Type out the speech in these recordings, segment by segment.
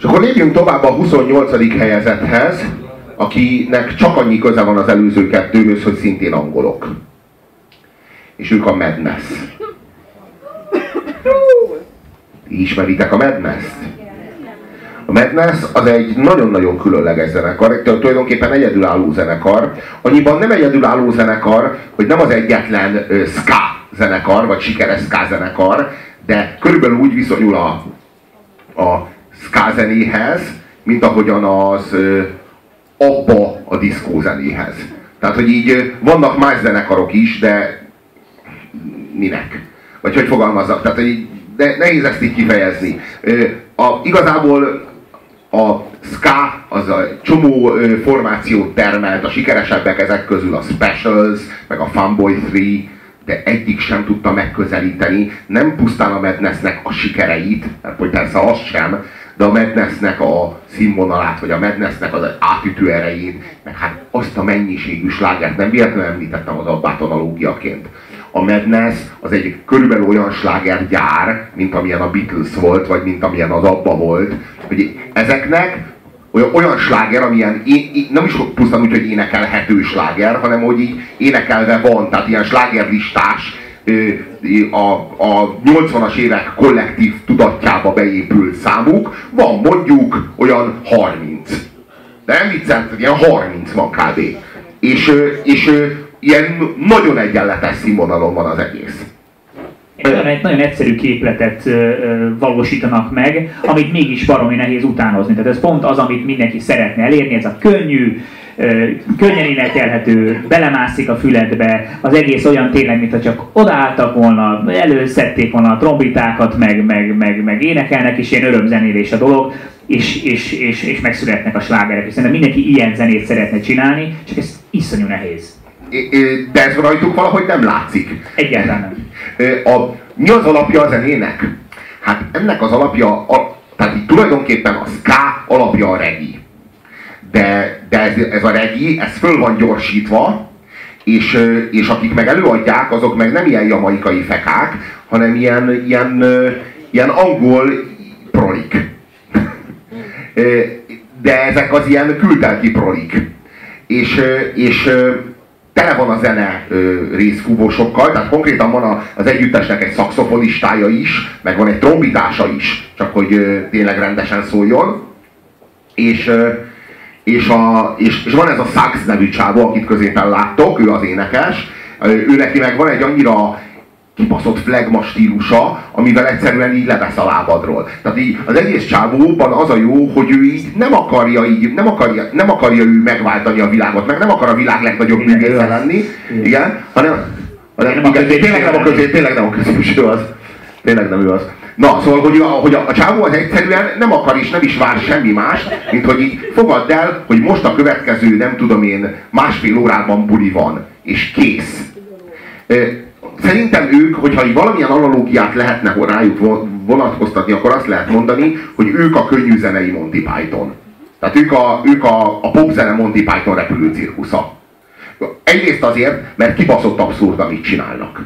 És akkor lépjünk tovább a 28. helyezethez, akinek csak annyi köze van az előző kettőhöz, hogy szintén angolok. És ők a Madness. Ismeritek a Madness-t? A Madness az egy nagyon-nagyon különleges zenekar, tulajdonképpen egyedülálló zenekar. Annyiban nem egyedülálló zenekar, hogy nem az egyetlen uh, ska zenekar, vagy sikeres ska zenekar, de körülbelül úgy viszonyul a, a ska zenéhez, mint ahogyan az abba a diszkó zenéhez. Tehát, hogy így vannak más zenekarok is, de minek? Vagy hogy fogalmazzak? Tehát, hogy de nehéz ezt így kifejezni. A, igazából a ska az a csomó formációt termelt, a sikeresebbek ezek közül a Specials, meg a Funboy 3, de egyik sem tudta megközelíteni, nem pusztán a Madnessnek a sikereit, mert hogy persze az sem, de a Madnessnek a színvonalát, vagy a Madnessnek az átütő erejét, meg hát azt a mennyiségű slágert nem véletlenül említettem az abbát analógiaként. A Madness az egy körülbelül olyan slágergyár, mint amilyen a Beatles volt, vagy mint amilyen az Abba volt, hogy ezeknek olyan, olyan sláger, amilyen én, én, nem is pusztán úgy, hogy énekelhető sláger, hanem hogy így énekelve van, tehát ilyen slágerlistás, a, a 80-as évek kollektív tudatjába beépült számuk, van mondjuk olyan 30. De nem viccelt, ilyen 30 van kb. És, és ilyen nagyon egyenletes színvonalon van az egész. Egy nagyon, egy nagyon egyszerű képletet valósítanak meg, amit mégis baromi nehéz utánozni. Tehát ez pont az, amit mindenki szeretne elérni, ez a könnyű, könnyen énekelhető, belemászik a füledbe, az egész olyan tényleg, mintha csak odaálltak volna, előszedték volna a trombitákat, meg, meg, meg, meg énekelnek, és ilyen örömzenélés a dolog, és, és, és, és megszületnek a slágerek. És szerintem mindenki ilyen zenét szeretne csinálni, csak ez iszonyú nehéz. De ez rajtuk valahogy nem látszik. Egyáltalán nem. A, mi az alapja a zenének? Hát ennek az alapja, a, tehát így tulajdonképpen a ska alapja a regi. De, de ez, ez a regi, ez föl van gyorsítva, és, és akik meg előadják, azok meg nem ilyen jamaikai fekák, hanem ilyen, ilyen, ilyen angol prolik. De ezek az ilyen kültelki prolik. És, és tele van a zene részfúvósokkal, tehát konkrétan van az együttesnek egy szakszofonistája is, meg van egy trombitása is, csak hogy tényleg rendesen szóljon. És, és, a, és, és van ez a Sax nevű csávó, akit középen láttok, ő az énekes, ő neki meg van egy annyira kibaszott flagma stílusa, amivel egyszerűen így levesz a lábadról. Tehát így az egész csávóban az a jó, hogy ő így nem akarja így, nem akarja, nem akarja ő megváltani a világot, meg nem akar a világ legnagyobb művésze lenni, igen, hanem, hanem nem igen, tényleg nem a közé, tényleg nem a középső az. Tényleg nem ő az. Na, szóval, hogy a, hogy a, a csávó az egyszerűen nem akar és nem is vár semmi más, mint hogy így fogadd el, hogy most a következő, nem tudom én, másfél órában buli van, és kész szerintem ők, hogyha így valamilyen analógiát lehetne rájuk vonatkoztatni, akkor azt lehet mondani, hogy ők a könnyű zenei Monty Python. Tehát ők a, ők a, a popzene Monty Python repülő cirkusza. Egyrészt azért, mert kibaszott abszurd, amit csinálnak.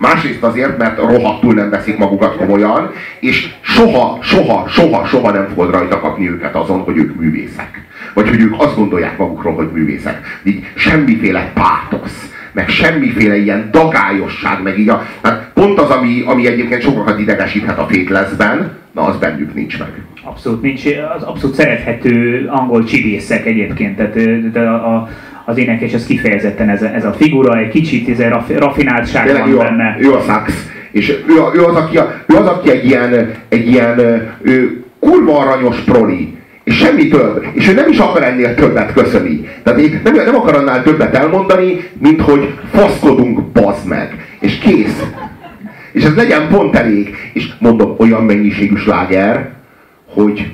Másrészt azért, mert rohadtul nem veszik magukat komolyan, és soha, soha, soha, soha nem fogod rajta kapni őket azon, hogy ők művészek. Vagy hogy ők azt gondolják magukról, hogy művészek. Így semmiféle pátosz meg semmiféle ilyen dagályosság, meg így a, hát pont az, ami, ami egyébként sokakat idegesíthet a fétleszben, na az bennük nincs meg. Abszolút nincs, az abszolút szerethető angol csibészek egyébként, tehát de a, a az énekes, ez kifejezetten ez a, ez a figura, egy kicsit ez a rafináltság Tényleg van ő benne. A, ő a sax, és ő, ő, az, aki, ő az, aki egy ilyen, egy ilyen ő, kurva aranyos proli, és semmi több. És ő nem is akar ennél többet köszöni. Tehát én nem, nem akar annál többet elmondani, mint hogy faszkodunk, bazd meg. És kész. És ez legyen pont elég. És mondom, olyan mennyiségű sláger, hogy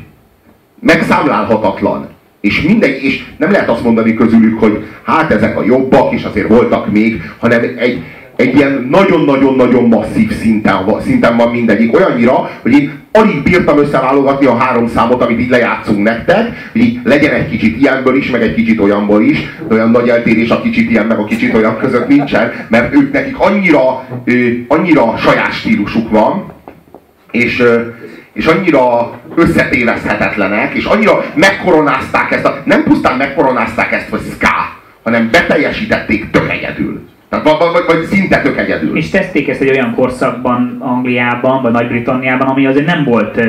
megszámlálhatatlan. És mindegy, és nem lehet azt mondani közülük, hogy hát ezek a jobbak, és azért voltak még, hanem egy, egy ilyen nagyon-nagyon-nagyon masszív szinten, szinten van mindegyik. Olyannyira, hogy én alig bírtam összeválogatni a három számot, amit így lejátszunk nektek, hogy így legyen egy kicsit ilyenből is, meg egy kicsit olyanból is, olyan nagy eltérés a kicsit ilyen, meg a kicsit olyan között nincsen, mert ők nekik annyira, annyira saját stílusuk van, és, és annyira összetéveszthetetlenek, és annyira megkoronázták ezt, a, nem pusztán megkoronázták ezt, hogy ska, hanem beteljesítették tök egyedül. Tehát vagy, vagy, vagy szinte tök egyedül. És tették ezt egy olyan korszakban Angliában, vagy Nagy-Britanniában, ami azért nem volt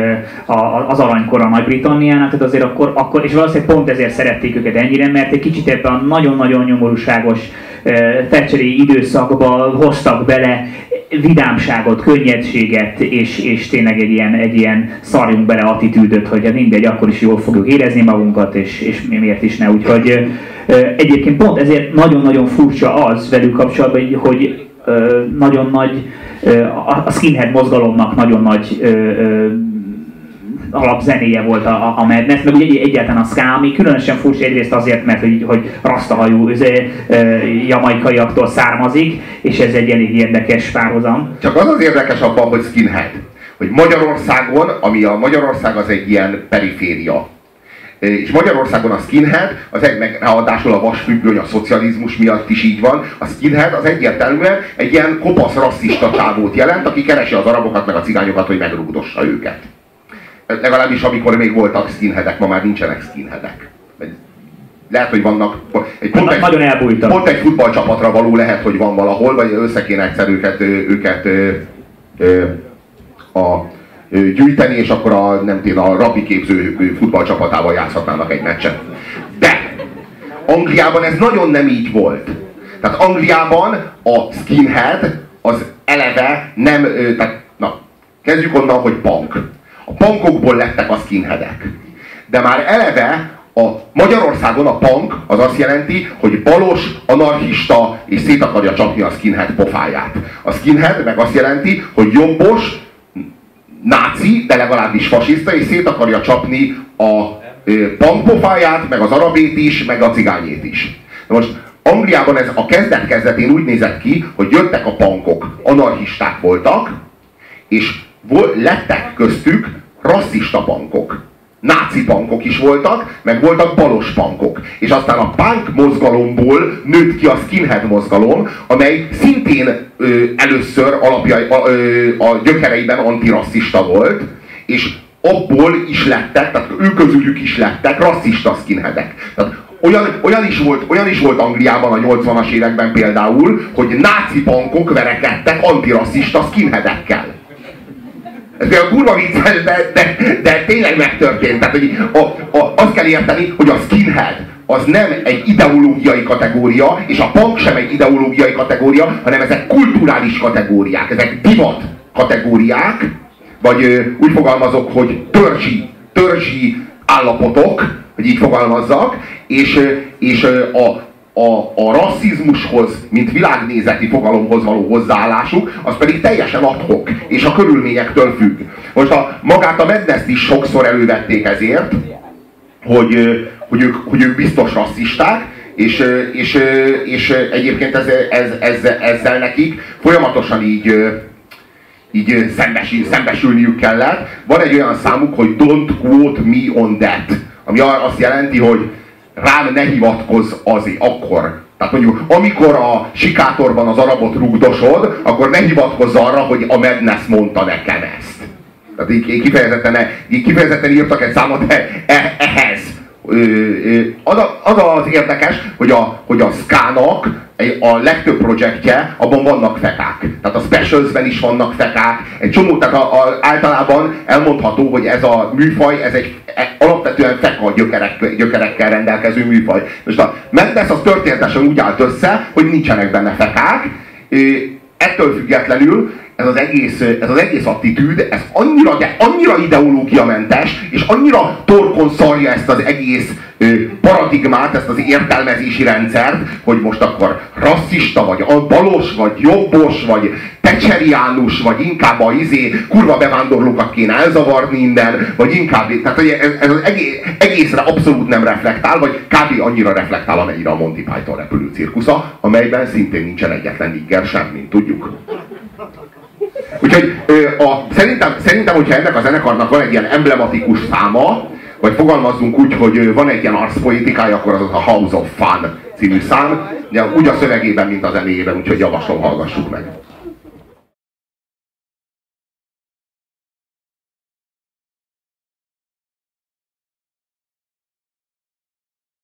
az aranykor a Nagy-Britanniának, tehát azért akkor, akkor, és valószínűleg pont ezért szerették őket ennyire, mert egy kicsit ebben a nagyon-nagyon nyomorúságos Thatcheri időszakba hoztak bele vidámságot, könnyedséget, és, és tényleg egy ilyen, egy ilyen szarjunk bele attitűdöt, hogy hát mindegy, akkor is jól fogjuk érezni magunkat, és, és miért is ne. Úgyhogy egyébként pont ezért nagyon-nagyon furcsa az velük kapcsolatban, hogy, hogy nagyon nagy, a skinhead mozgalomnak nagyon nagy alapzenéje volt a, a, a Madness, meg ugye egyáltalán a ska, ami különösen furcsa egyrészt azért, mert hogy, hogy rasztahajú jamaikaiaktól származik, és ez egy elég érdekes párhuzam. Csak az az érdekes abban, hogy skinhead, hogy Magyarországon, ami a Magyarország az egy ilyen periféria, és Magyarországon a skinhead, az egy, meg ráadásul a vasfüggöny a szocializmus miatt is így van, a skinhead az egyértelműen egy ilyen kopasz rasszista csávót jelent, aki keresi az arabokat meg a cigányokat, hogy megrúgdossa őket. Legalábbis amikor még voltak skinheadek, ma már nincsenek skinheadek. Lehet, hogy vannak. Egy, pont, egy, nagyon elbújtak. pont egy futballcsapatra való lehet, hogy van valahol, vagy össze kéne egyszer őket, őket ö, ö, a, ö, gyűjteni, és akkor a, nem tudom, a rapi képző futballcsapatával játszhatnának egy meccset. De Angliában ez nagyon nem így volt. Tehát Angliában a skinhead az eleve nem, tehát na, kezdjük onnan, hogy punk. A punkokból lettek a skinheadek. De már eleve a Magyarországon a punk az azt jelenti, hogy balos, anarchista és szét akarja csapni a skinhead pofáját. A skinhead meg azt jelenti, hogy jobbos, náci, de legalábbis fasiszta, és szét akarja csapni a punk pofáját, meg az arabét is, meg a cigányét is. Na most Angliában ez a kezdet-kezdetén úgy nézett ki, hogy jöttek a pankok, anarchisták voltak, és lettek köztük rasszista bankok. Náci bankok is voltak, meg voltak balos bankok. És aztán a punk mozgalomból nőtt ki a skinhead mozgalom, amely szintén ö, először alapjai, a, ö, a gyökereiben antirasszista volt, és abból is lettek, tehát ők közülük is lettek rasszista skinheadek. Tehát olyan, olyan, is volt, olyan is volt Angliában a 80-as években például, hogy náci bankok verekedtek antirasszista skinheadekkel. Ez a kurva vicces, de, de, de tényleg megtörtént. Tehát, hogy a, a, azt kell érteni, hogy a skinhead az nem egy ideológiai kategória, és a punk sem egy ideológiai kategória, hanem ezek kulturális kategóriák, ezek divat kategóriák, vagy úgy fogalmazok, hogy törzsi, törzsi állapotok, hogy így fogalmazzak, és, és a, a, a rasszizmushoz, mint világnézeti fogalomhoz való hozzáállásuk, az pedig teljesen adhok, és a körülményektől függ. Most a, magát a medneszt is sokszor elővették ezért, hogy, hogy, ők, hogy ők biztos rasszisták, és, és, és egyébként ez, ez, ez, ezzel nekik folyamatosan így, így szembesül, szembesülniük kellett. Van egy olyan számuk, hogy don't quote me on that, ami azt jelenti, hogy rám ne hivatkozz azért akkor. Tehát mondjuk, amikor a sikátorban az arabot rugdosod, akkor ne hivatkozz arra, hogy a Madness mondta nekem ezt. Tehát így kifejezetten, így kifejezetten írtak egy számot e, e, ehhez. Az, az az érdekes, hogy a, hogy a Skának a legtöbb projektje, abban vannak fekák. Tehát a specialsben is vannak fekák. Egy csomó, tehát a, a, általában elmondható, hogy ez a műfaj, ez egy e, alapvetően feka gyökerek, gyökerekkel rendelkező műfaj. Most a Mendes az történetesen úgy állt össze, hogy nincsenek benne fekák, ettől függetlenül ez az egész, ez az egész attitűd, ez annyira, de annyira ideológiamentes, és annyira torkon szarja ezt az egész paradigmát, ezt az értelmezési rendszert, hogy most akkor rasszista, vagy balos, vagy jobbos, vagy tecseriánus, vagy inkább a izé, kurva bevándorlókat kéne elzavarni innen, vagy inkább, tehát hogy ez, ez egészre abszolút nem reflektál, vagy kb. annyira reflektál, amennyire a Monty Python repülő cirkusza, amelyben szintén nincsen egyetlen nigger sem, mint tudjuk. Úgyhogy a, szerintem, szerintem, hogyha ennek a zenekarnak van egy ilyen emblematikus száma, vagy fogalmazzunk úgy, hogy van egy ilyen arszpolitikája, akkor az a House of Fun című szám, de úgy a szövegében, mint a zenéjében, úgyhogy javaslom, hallgassuk meg.